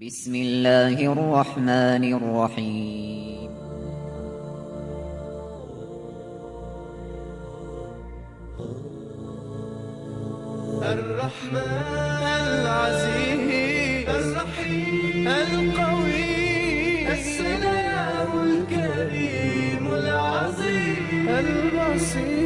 بسم الله الرحمن الرحيم. الرحمن العزيز الرحيم القوي السلام الكريم العظيم البصير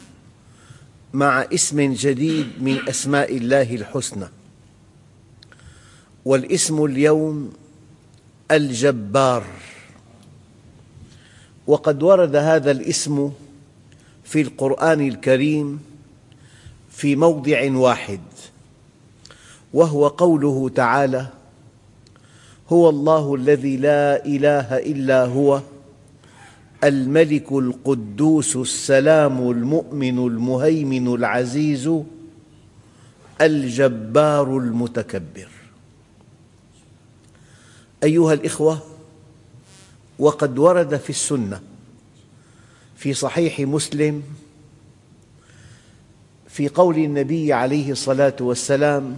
مع اسم جديد من أسماء الله الحسنى. والاسم اليوم الجبار. وقد ورد هذا الاسم في القرآن الكريم في موضع واحد وهو قوله تعالى هو الله الذي لا إله إلا هو الملك القدوس السلام المؤمن المهيمن العزيز الجبار المتكبر. أيها الإخوة وقد ورد في السنة في صحيح مسلم في قول النبي عليه الصلاة والسلام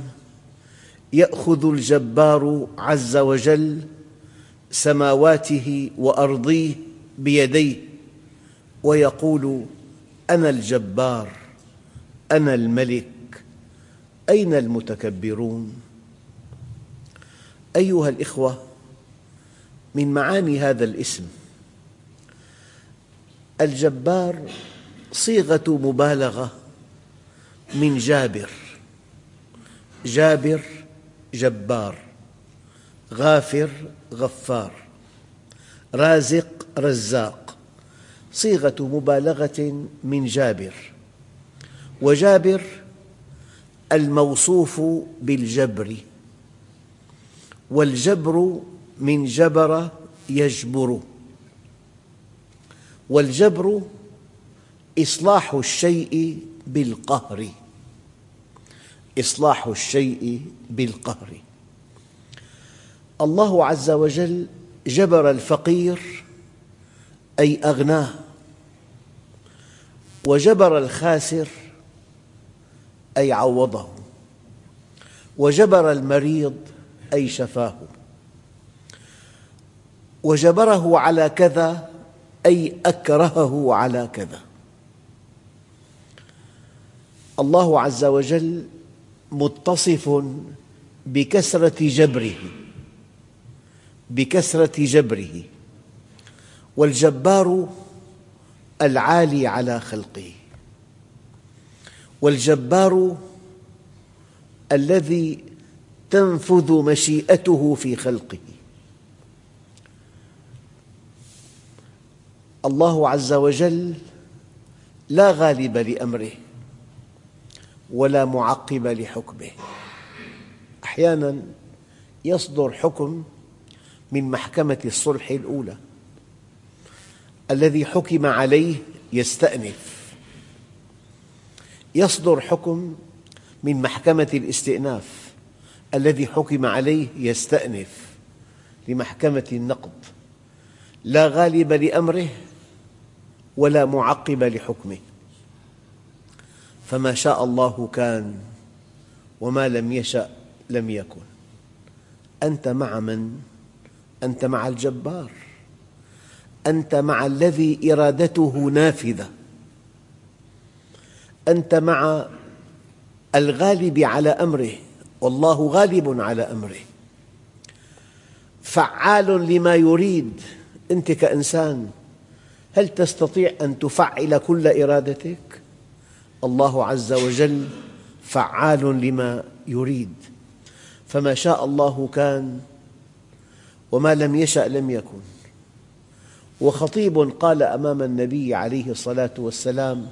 يأخذ الجبار عز وجل سماواته وأرضيه بيديه ويقول أنا الجبار أنا الملك أين المتكبرون؟ أيها الإخوة من معاني هذا الاسم الجبار صيغة مبالغة من جابر جابر جبار غافر غفار رازق رزاق صيغة مبالغة من جابر. وجابر الموصوف بالجبر والجبر من جبر يجبر. والجبر إصلاح الشيء بالقهر إصلاح الشيء بالقهر. الله عز وجل جبر الفقير أي أغناه. وجبر الخاسر أي عوضه. وجبر المريض أي شفاه. وجبره على كذا أي أكرهه على كذا. الله عز وجل متصف بكثرة جبره بكثرة جبره. والجبار العالي على خلقه. والجبار الذي تنفذ مشيئته في خلقه. الله عز وجل لا غالب لأمره ولا معقب لحكمه. أحياناً يصدر حكم من محكمة الصلح الأولى. الذي حكم عليه يستأنف. يصدر حكم من محكمة الاستئناف. الذي حكم عليه يستأنف لمحكمة النقض لا غالب لأمره ولا معقب لحكمه. فما شاء الله كان وما لم يشأ لم يكن. أنت مع من؟ أنت مع الجبار. أنت مع الذي إرادته نافذة. أنت مع الغالب على أمره والله غالب على أمره. فعال لما يريد. أنت كإنسان هل تستطيع أن تفعل كل إرادتك؟ الله عز وجل فعال لما يريد. فما شاء الله كان وما لم يشأ لم يكن. وخطيب قال أمام النبي عليه الصلاة والسلام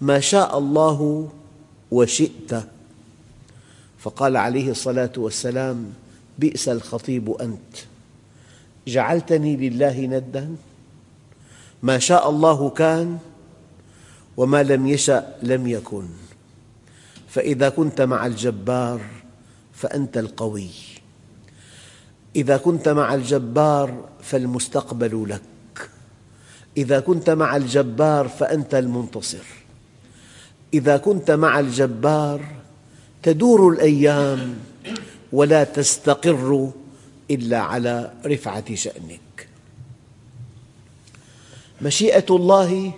ما شاء الله وشئت. فقال عليه الصلاة والسلام بئس الخطيب أنت. جعلتني لله ندا. ما شاء الله كان وما لم يشأ لم يكن. فإذا كنت مع الجبار فأنت القوي. إذا كنت مع الجبار فالمستقبل لك. إذا كنت مع الجبار فأنت المنتصر. إذا كنت مع الجبار تدور الأيام ولا تستقر إلا على رفعة شأنك. مشيئة الله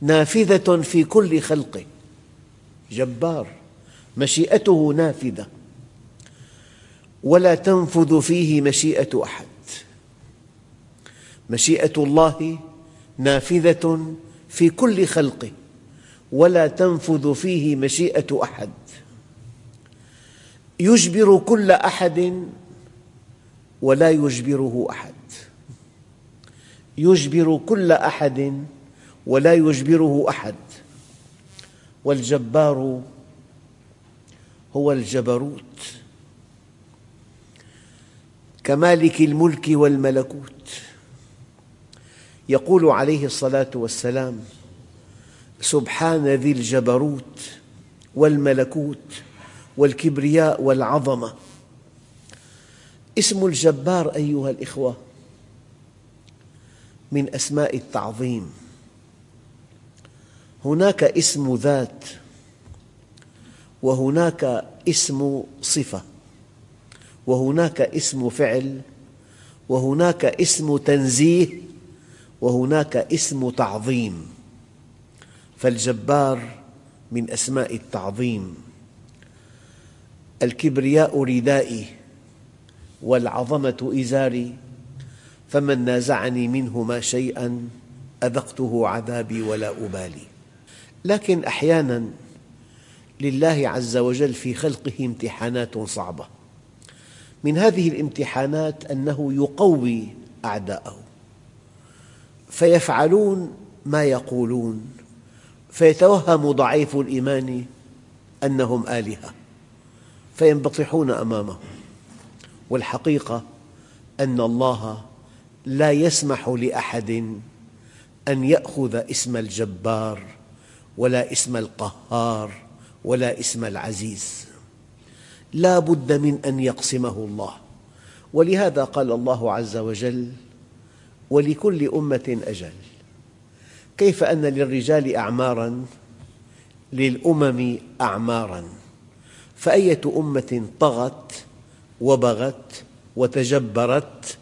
نافذة في كل خلقه جبار مشيئته نافذة. ولا تنفذ فيه مشيئة أحد. مشيئة الله نافذة في كل خلقه ولا تنفذ فيه مشيئة أحد. يجبر كل أحد ولا يجبره أحد. يجبر كل أحد ولا يجبره أحد. والجبار هو الجبروت. كمالك الملك والملكوت. يقول عليه الصلاة والسلام سبحان ذي الجبروت والملكوت والكبرياء والعظمة. اسم الجبار أيها الإخوة من أسماء التعظيم. هناك اسم ذات وهناك اسم صفة وهناك اسم فعل وهناك اسم تنزيه وهناك اسم تعظيم فالجبار من أسماء التعظيم. الكبرياء ردائي والعظمة إزاري فمن نازعني منهما شيئا أذقته عذابي ولا أبالي. لكن أحياناً لله عز وجل في خلقه امتحانات صعبة. من هذه الامتحانات أنه يقوي أعداءه. فيفعلون ما يقولون فيتوهم ضعيف الإيمان أنهم آلهة فينبطحون أمامه والحقيقة أن الله لا يسمح لأحد أن يأخذ اسم الجبار ولا اسم القهار ولا اسم العزيز. لا بد من أن يقسمه الله. ولهذا قال الله عز وجل ولكل أمة أجل. كيف أن للرجال أعماراً للأمم أعماراً؟ فأية أمة طغت وبغت وتجبرت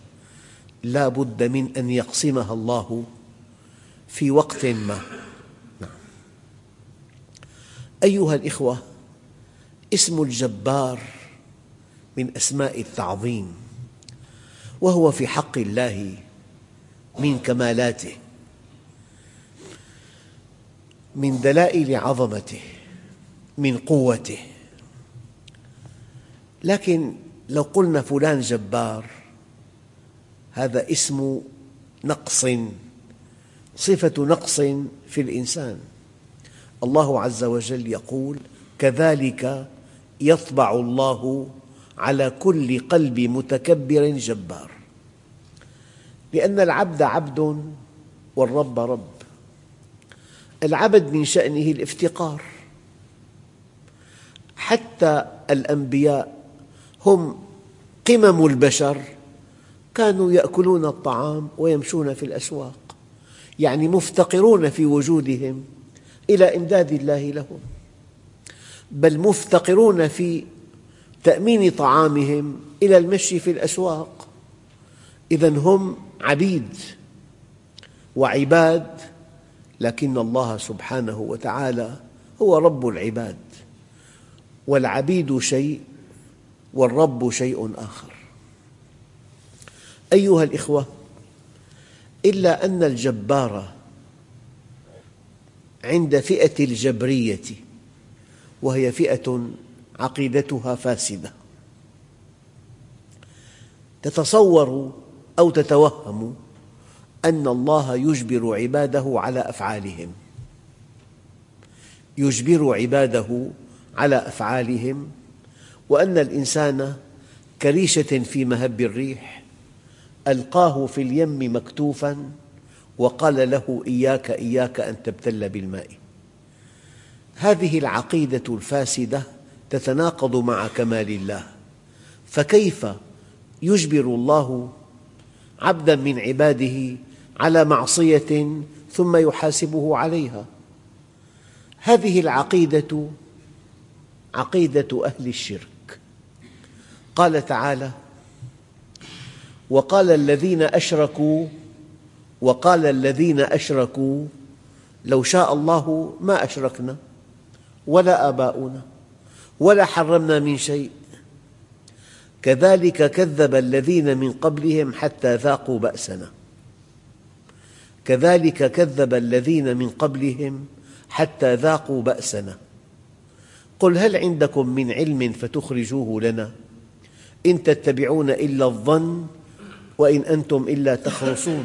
لا بد من أن يقسمها الله في وقت ما. نعم. أيها الإخوة اسم الجبار من أسماء التعظيم وهو في حق الله من كمالاته من دلائل عظمته من قوته. لكن لو قلنا فلان جبار هذا اسم نقص صفة نقص في الإنسان. الله عز وجل يقول كذلك يطبع الله على كل قلب متكبر جبار. لأن العبد عبد والرب رب. العبد من شأنه الافتقار. حتى الأنبياء هم قمم البشر كانوا يأكلون الطعام ويمشون في الأسواق يعني مفتقرون في وجودهم إلى إمداد الله لهم بل مفتقرون في تأمين طعامهم إلى المشي في الأسواق. إذا هم عبيد وعباد لكن الله سبحانه وتعالى هو رب العباد والعبيد شيء والرب شيء آخر. أيها الإخوة إلا أن الجبار عند فئة الجبرية وهي فئة عقيدتها فاسدة. تتصور أو تتوهم أن الله يجبر عباده على أفعالهم. يجبر عباده على أفعالهم. وأن الإنسان كريشة في مهب الريح ألقاه في اليم مكتوفا وقال له إياك إياك أن تبتل بالماء. هذه العقيدة الفاسدة تتناقض مع كمال الله. فكيف يجبر الله عبدا من عباده على معصية ثم يحاسبه عليها. هذه العقيدة عقيدة أهل الشرك. قال تعالى وقال الذين أشركوا وقال الذين أشركوا لو شاء الله ما أشركنا ولا آباؤنا ولا حرمنا من شيء. كذلك كذب الذين من قبلهم حتى ذاقوا بأسنا. كذلك كذب الذين من قبلهم حتى ذاقوا بأسنا. قل هل عندكم من علم فتخرجوه لنا؟ إن تتبعون إلا الظن وإن أنتم إلا تخرصون.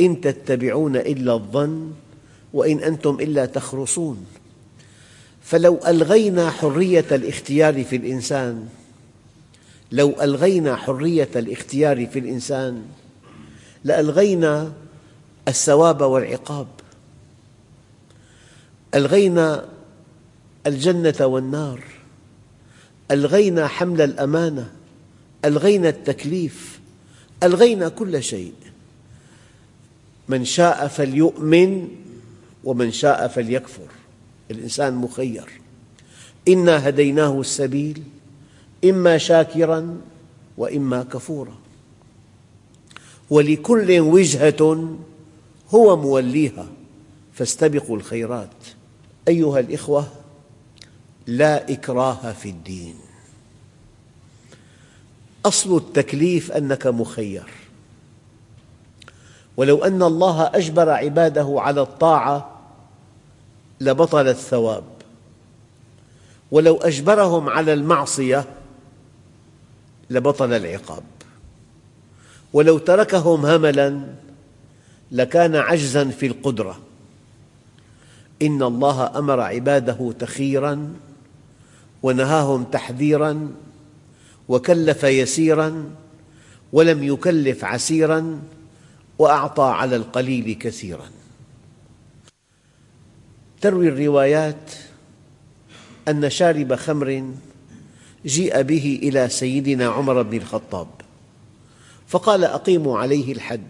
إن تتبعون إلا الظن وإن أنتم إلا تخرصون. فلو ألغينا حرية الاختيار في الإنسان لو ألغينا حرية الاختيار في الإنسان لألغينا الثواب والعقاب. ألغينا الجنة والنار. ألغينا حمل الأمانة. ألغينا التكليف. ألغينا كل شيء. من شاء فليؤمن ومن شاء فليكفر. الإنسان مخير. إنا هديناه السبيل. إما شاكرا وإما كفورا. ولكل وجهة هو موليها. فاستبقوا الخيرات. أيها الإخوة لا إكراه في الدين. أصل التكليف أنك مخير. ولو أن الله أجبر عباده على الطاعة لبطل الثواب. ولو أجبرهم على المعصية لبطل العقاب. ولو تركهم هملا لكان عجزا في القدرة. إن الله أمر عباده تخيرا ونهاهم تحذيرا وكلف يسيرا ولم يكلف عسيرا وأعطى على القليل كثيرا. تروي الروايات أن شارب خمر جيء به إلى سيدنا عمر بن الخطاب فقال أقيموا عليه الحد.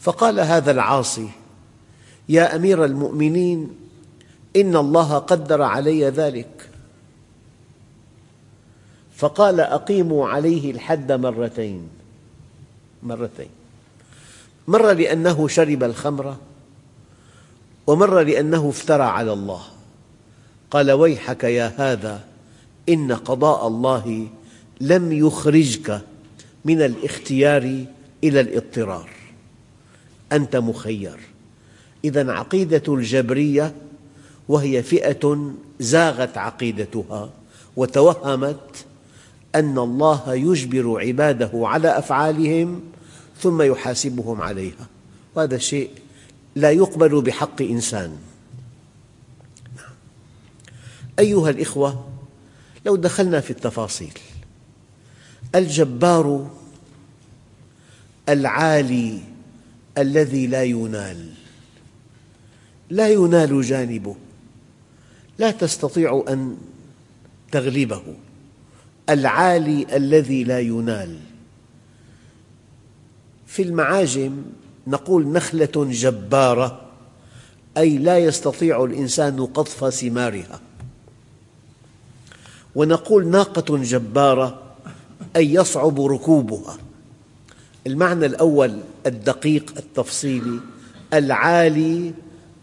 فقال هذا العاصي يا أمير المؤمنين إن الله قدر علي ذلك. فقال أقيموا عليه الحد مرتين مرتين. مرة لأنه شرب الخمر ومرة لأنه افترى على الله. قال ويحك يا هذا إن قضاء الله لم يخرجك من الاختيار إلى الاضطرار. أنت مخير. إذا عقيدة الجبرية وهي فئة زاغت عقيدتها وتوهمت أن الله يجبر عباده على أفعالهم ثم يحاسبهم عليها. وهذا الشيء لا يقبل بحق إنسان. أيها الإخوة لو دخلنا في التفاصيل. الجبار العالي الذي لا ينال. لا ينال جانبه. لا تستطيع أن تغلبه. العالي الذي لا ينال. في المعاجم نقول نخلة جبارة أي لا يستطيع الإنسان قطف ثمارها. ونقول ناقة جبارة أي يصعب ركوبها. المعنى الأول الدقيق التفصيلي العالي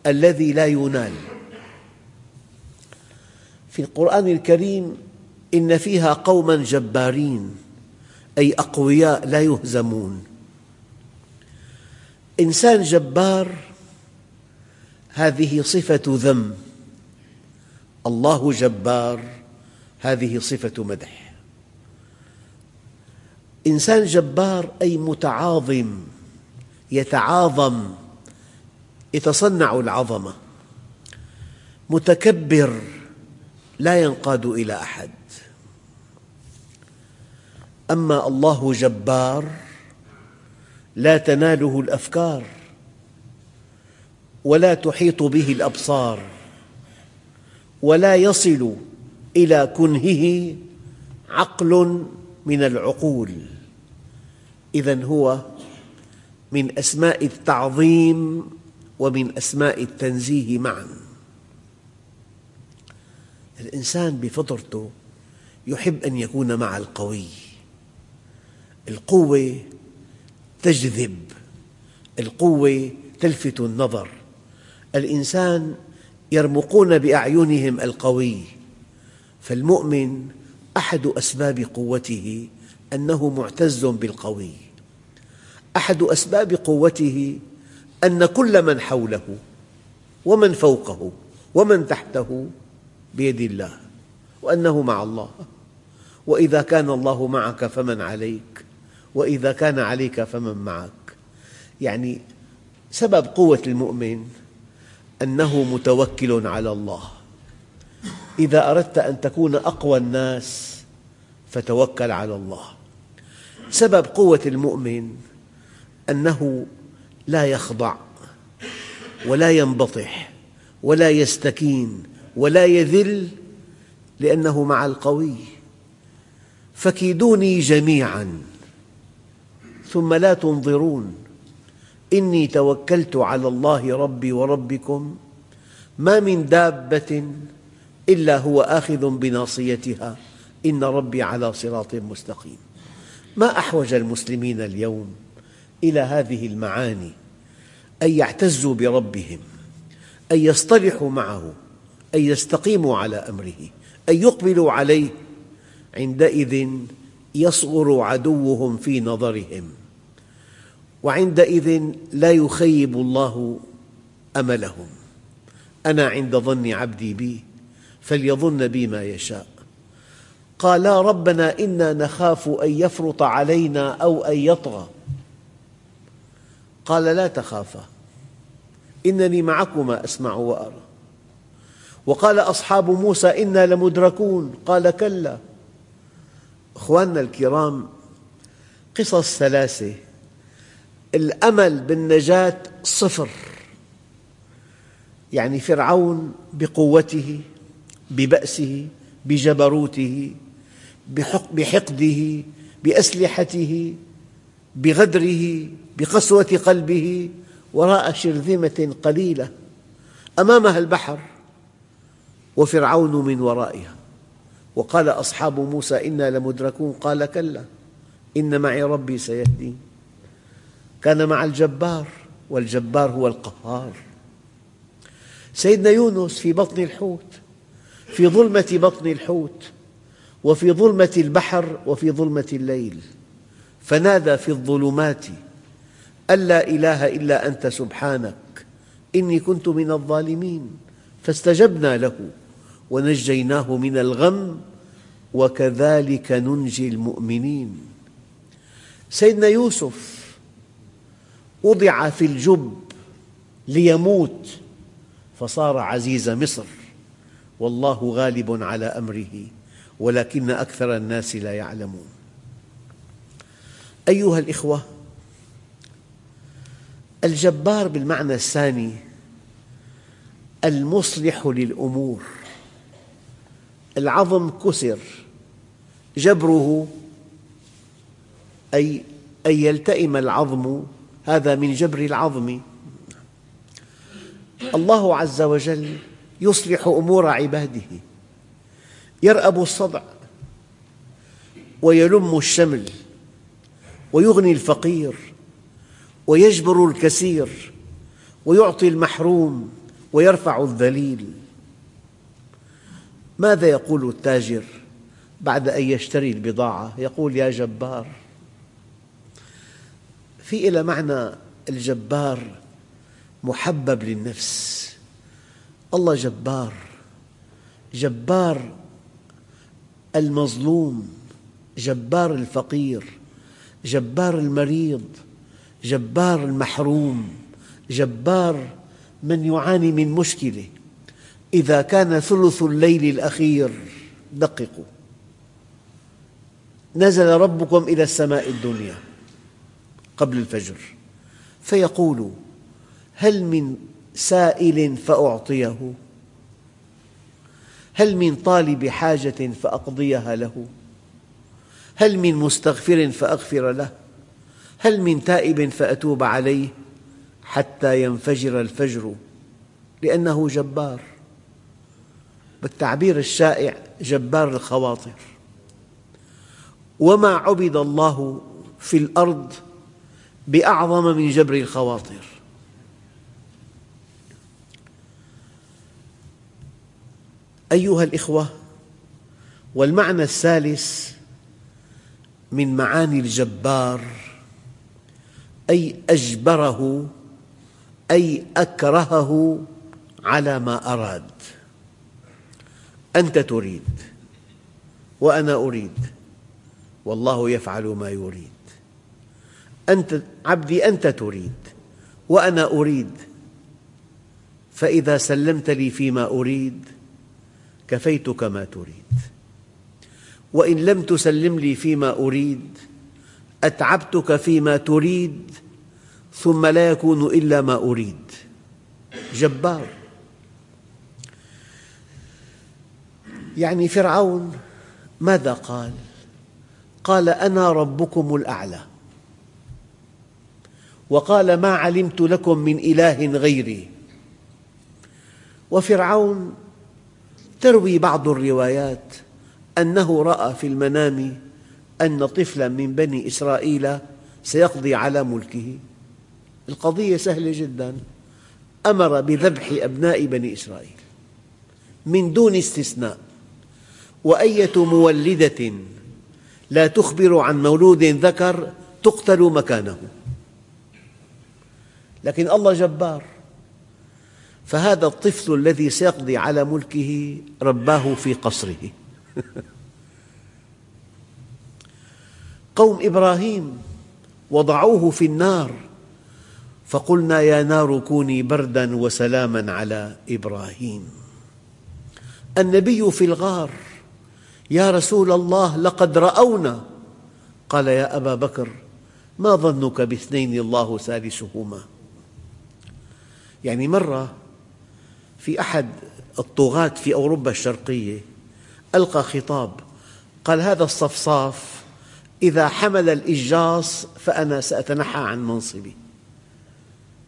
الذي لا ينال. في القرآن الكريم إن فيها قوما جبارين أي أقوياء لا يهزمون. إنسان جبار هذه صفة ذم. الله جبار هذه صفة مدح. إنسان جبار أي متعاظم يتعاظم يتصنع العظمة. متكبر لا ينقاد إلى أحد. أما الله جبار لا تناله الأفكار ولا تحيط به الأبصار ولا يصل إلى كنهه عقل من العقول. إذا هو من أسماء التعظيم ومن أسماء التنزيه معا. الإنسان بفطرته يحب أن يكون مع القوي. القوة تجذب القوة تلفت النظر. الإنسان يرمقون بأعينهم القوي. فالمؤمن أحد أسباب قوته أنه معتز بالقوي. أحد أسباب قوته أن كل من حوله ومن فوقه ومن تحته بيد الله وأنه مع الله. وإذا كان الله معك فمن عليك وإذا كان عليك فمن معك. يعني سبب قوة المؤمن أنه متوكل على الله. إذا أردت أن تكون أقوى الناس فتوكل على الله. سبب قوة المؤمن أنه لا يخضع ولا ينبطح ولا يستكين ولا يذل لأنه مع القوي. فكيدوني جميعا ثم لا تنظرون. إني توكلت على الله ربي وربكم ما من دابة إلا هو آخذ بناصيتها. إن ربي على صراط مستقيم. ما أحوج المسلمين اليوم إلى هذه المعاني؟ أن يعتزوا بربهم أن يصطلحوا معه أن يستقيموا على أمره أن يقبلوا عليه. عندئذ يصغر عدوهم في نظرهم وعندئذ لا يخيب الله أملهم. أنا عند ظن عبدي بي فليظن بي ما يشاء. قالا ربنا إنا نخاف أن يفرط علينا أو أن يطغى. قال لا تخافا إنني معكما أسمع وأرى. وقال أصحاب موسى إنا لمدركون. قال كلا. أخواننا الكرام قصص ثلاثة. الأمل بالنجاة صفر. يعني فرعون بقوته ببأسه بجبروته بحقده بأسلحته بغدره بقسوة قلبه وراء شرذمة قليلة أمامها البحر وفرعون من ورائها. وقال أصحاب موسى إنا لمدركون قال كلا إن معي ربي سيهدين كان مع الجبار والجبار هو القهار. سيدنا يونس في بطن الحوت في ظلمة بطن الحوت وفي ظلمة البحر وفي ظلمة الليل. فنادى في الظلمات أن لا إله إلا أنت سبحانك إني كنت من الظالمين. فاستجبنا له ونجيناه من الغم وكذلك ننجي المؤمنين. سيدنا يوسف وضع في الجب ليموت فصار عزيز مصر. والله غالب على أمره ولكن أكثر الناس لا يعلمون. أيها الإخوة الجبار بالمعنى الثاني المصلح للأمور. العظم كسر جبره أي أن يلتئم العظم هذا من جبر العظم. الله عز وجل يصلح أمور عباده. يرأب الصدع ويلم الشمل ويغني الفقير ويجبر الكثير ويعطي المحروم ويرفع الذليل. ماذا يقول التاجر بعد أن يشتري البضاعة؟ يقول يا جبار في إلى معنى الجبار محبب للنفس. الله جبار جبار المظلوم جبار الفقير جبار المريض جبار المحروم جبار من يعاني من مشكلة. إذا كان ثلث الليل الأخير دققوا. نزل ربكم إلى السماء الدنيا قبل الفجر فيقول هل من سائل فأعطيه. هل من طالب حاجة فأقضيها له؟ هل من مستغفر فأغفر له؟ هل من تائب فأتوب عليه حتى ينفجر الفجر؟ لأنه جبار. بالتعبير الشائع جبار الخواطر. وما عبد الله في الأرض بأعظم من جبر الخواطر. أيها الإخوة والمعنى الثالث من معاني الجبار أي أجبره أي أكرهه على ما أراد. أنت تريد وأنا أريد والله يفعل ما يريد. أنت عبدي أنت تريد وأنا أريد فإذا سلمت لي فيما أريد كفيتك ما تريد. وإن لم تسلم لي فيما أريد أتعبتك فيما تريد ثم لا يكون إلا ما أريد. جبار. يعني فرعون ماذا قال؟ قال أنا ربكم الأعلى. وقال ما علمت لكم من إله غيري. وفرعون تروي بعض الروايات أنه رأى في المنام أن طفلا من بني إسرائيل سيقضي على ملكه. القضية سهلة جدا. أمر بذبح أبناء بني إسرائيل من دون استثناء. وأية مولدة لا تخبر عن مولود ذكر تقتل مكانه. لكن الله جبار. فهذا الطفل الذي سيقضي على ملكه رباه في قصره. قوم إبراهيم وضعوه في النار فقلنا يا نار كوني بردا وسلاما على إبراهيم. النبي في الغار يا رسول الله لقد رأونا. قال يا أبا بكر ما ظنك باثنين الله ثالثهما؟ يعني مرة في أحد الطغاة في أوروبا الشرقية ألقى خطاب قال هذا الصفصاف إذا حمل الإجاص فأنا سأتنحى عن منصبي.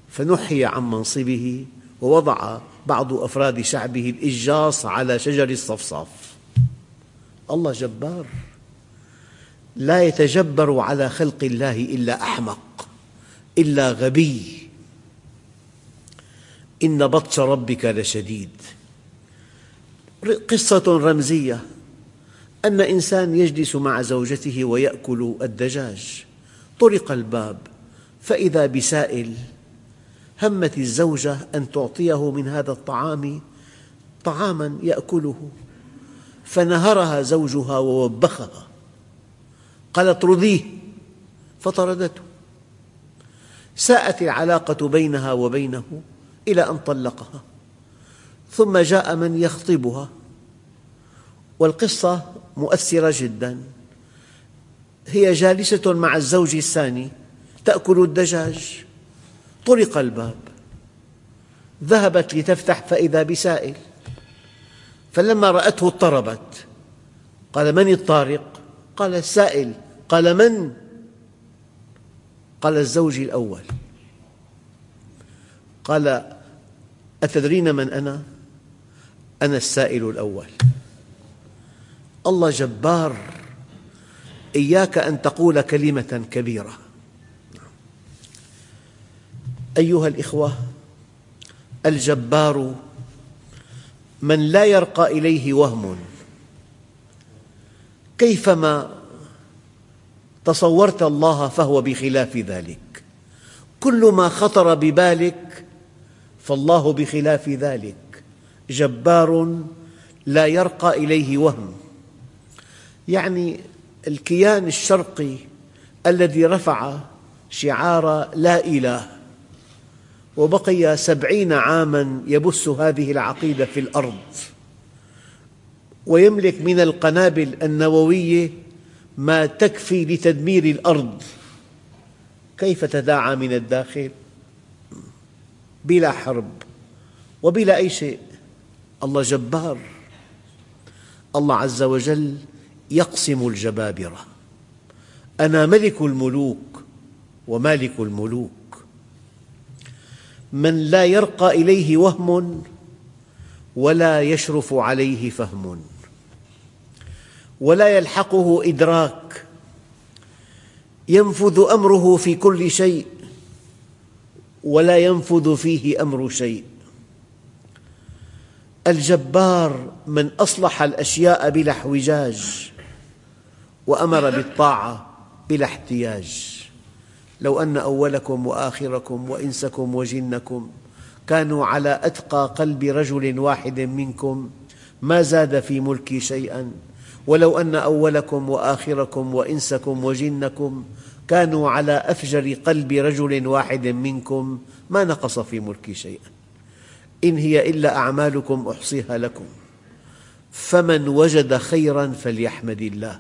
فنحي عن منصبه ووضع بعض أفراد شعبه الإجاص على شجر الصفصاف. الله جبار. لا يتجبر على خلق الله إلا أحمق إلا غبي. إن بطش ربك لشديد. قصة رمزية. أن إنسان يجلس مع زوجته ويأكل الدجاج. طرق الباب. فإذا بسائل همت الزوجة أن تعطيه من هذا الطعام طعاما يأكله. فنهرها زوجها ووبخها. قال اطرديه فطردته. ساءت العلاقة بينها وبينه. إلى أن طلقها ثم جاء من يخطبها. والقصة مؤثرة جدا. هي جالسة مع الزوج الثاني تأكل الدجاج. طرق الباب. ذهبت لتفتح فإذا بسائل. فلما رأته اضطربت. قال من الطارق؟ قال السائل. قال من؟ قال الزوج الأول. قال أتدرين من أنا؟ أنا السائل الأول. الله جبار إياك أن تقول كلمة كبيرة. أيها الإخوة الجبار من لا يرقى إليه وهم. كيفما تصورت الله فهو بخلاف ذلك؟ كل ما خطر ببالك فالله بخلاف ذلك. جبار لا يرقى إليه وهم. يعني الكيان الشرقي الذي رفع شعار لا إله وبقي سبعين عاما يبث هذه العقيدة في الأرض ويملك من القنابل النووية ما تكفي لتدمير الأرض. كيف تداعى من الداخل؟ بلا حرب وبلا أي شيء. الله جبار. الله عز وجل يقسم الجبابرة. أنا ملك الملوك ومالك الملوك. من لا يرقى إليه وهم ولا يشرف عليه فهم. ولا يلحقه إدراك. ينفذ أمره في كل شيء. ولا ينفذ فيه أمر شيء. الجبار من أصلح الأشياء بلا احوجاج وأمر بالطاعة بلا احتياج. لو أن أولكم وآخركم وإنسكم وجنكم كانوا على أتقى قلب رجل واحد منكم ما زاد في ملكي شيئا. ولو أن أولكم وآخركم وإنسكم وجنكم كانوا على أفجر قلب رجل واحد منكم ما نقص في ملكي شيئا. إن هي إلا أعمالكم أحصيها لكم. فمن وجد خيرا فليحمد الله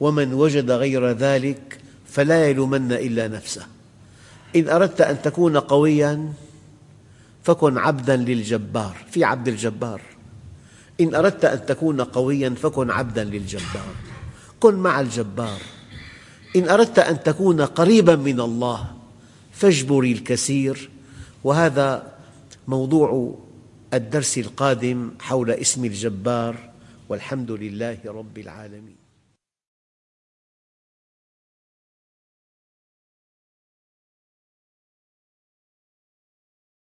ومن وجد غير ذلك فلا يلومن إلا نفسه. إن أردت أن تكون قوياً فكن عبداً للجبار. في عبد الجبار. إن أردت أن تكون قوياً فكن عبداً للجبار. كن مع الجبار. إن أردت أن تكون قريباً من الله فاجبر الكثير. وهذا موضوع الدرس القادم حول اسم الجبار والحمد لله رب العالمين.